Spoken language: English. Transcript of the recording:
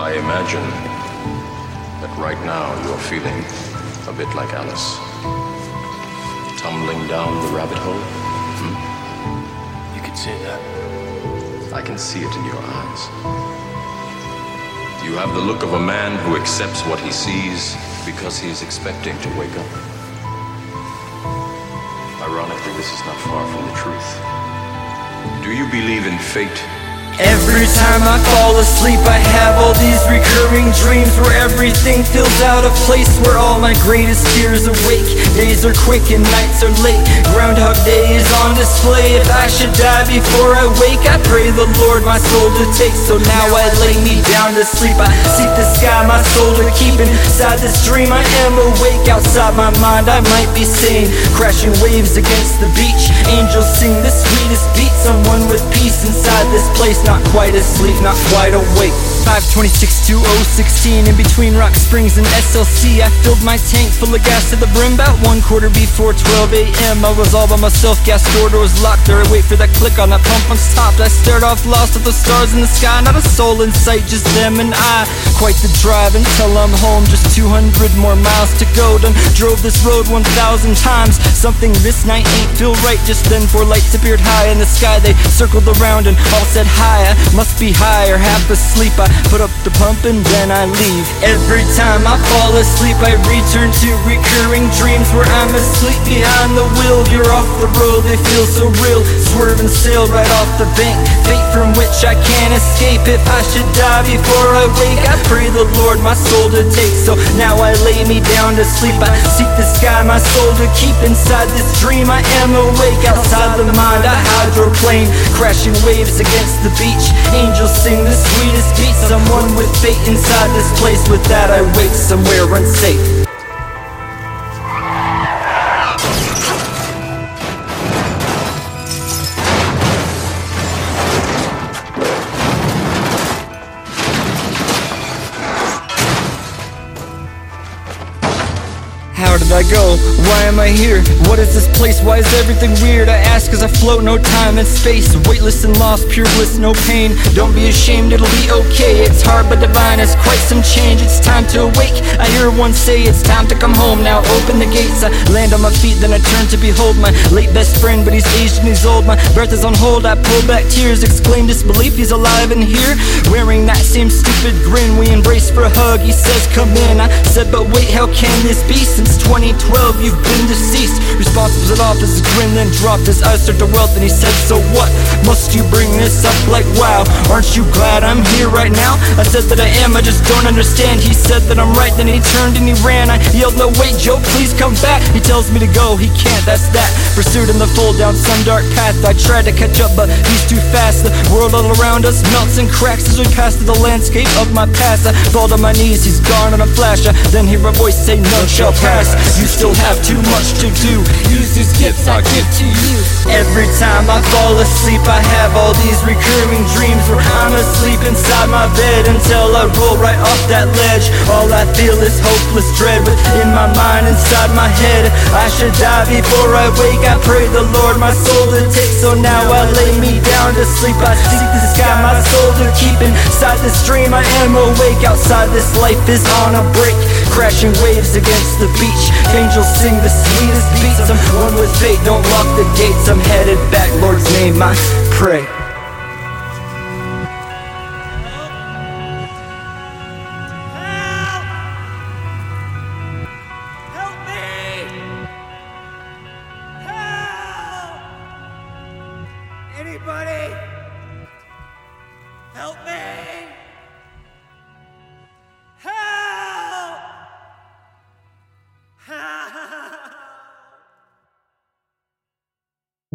I imagine that right now you're feeling a bit like Alice. Tumbling down the rabbit hole? Hmm? You could say that. I can see it in your eyes. You have the look of a man who accepts what he sees because he is expecting to wake up. Ironically, this is not far from the truth. Do you believe in fate? Every time I fall asleep I have recurring dreams Where everything feels out of place Where all my greatest fears awake. Days are quick and nights are late Groundhog Day is on display. If I should die before I wake I pray the Lord my soul to take. So now I lay me down to sleep. I seek the sky, my soul to keep. Inside this dream I am awake. Outside my mind I might be sane Crashing waves against the beach. Angels sing the sweetest beat. Someone with peace inside this place. Not quite asleep, not quite awake. 526 2016 in between Rock Springs and SLC I filled my tank full of gas to the brim. About one quarter before 12 a.m. I was all by myself, gas door doors locked. There I wait for that click on that pump on top. I stared off lost at the stars in the sky. Not a soul in sight, just them and I. Quite the drive until I'm home Just 200 more miles to go. Done drove this road 1,000 times. Something this night ain't feel right. Just then four lights appeared high in the sky. They circled around and all said hi. I must be high or half asleep. I put up the pump and then I leave. Every time I fall asleep I return to recurring dreams Where I'm asleep behind the wheel You're off the road, they feel so real. Swerve and sail right off the bank. Fate from which I can't escape. If I should die before I wake I pray the Lord my soul to take. So now I lay me down to sleep. I seek the sky, my soul to keep Inside this dream. I am awake Outside the mind I hydroplane Crashing waves against the beach. Angels sing the sweetest beat. Someone with fate inside this place. With that I wake somewhere unsafe How did I go? Why am I here? What is this place? Why is everything weird? I ask cause I float no time and space. Weightless and lost, pure bliss, no pain. Don't be ashamed, it'll be okay. It's hard but divine, it's quite some change. It's time to awake, I hear one say It's time to come home, now open the gates. I land on my feet, then I turn to behold My late best friend, but he's aged and he's old. My breath is on hold, I pull back tears Exclaim disbelief, he's alive and here. Wearing that same stupid grin We embrace for a hug, he says come in. I said but wait, how can this be? Since since 2012 you've been deceased At office grin then dropped his eyes to the wealth and he said so what? Must you bring this up like wow? Aren't you glad I'm here right now? I said that I am I just don't understand. He said that I'm right then he turned and he ran. I yelled no wait Joe please come back. He tells me to go he can't that's that. Pursued in the fold down some dark path. I tried to catch up but he's too fast. The world all around us melts and cracks As we pass through the landscape of my past. I fall to my knees he's gone in a flash. I then hear a voice say none shall pass. You still have too much to do. Use these gifts I give to you. Every time I fall asleep I have all these recurring dreams Where I'm asleep inside my bed Until I roll right off that ledge. All I feel is hopeless dread Within my mind, inside my head. I should die before I wake. I pray the Lord my soul to take. So now I lay me down to sleep. I seek the sky, my soul to keep. Inside this dream I am awake. Outside this life is on a break Crashing waves against the beach. Angels sing the sweetest beats. I'm one with fate, don't lock the gates. I'm headed back, Lord's name I pray. Anybody? Help me!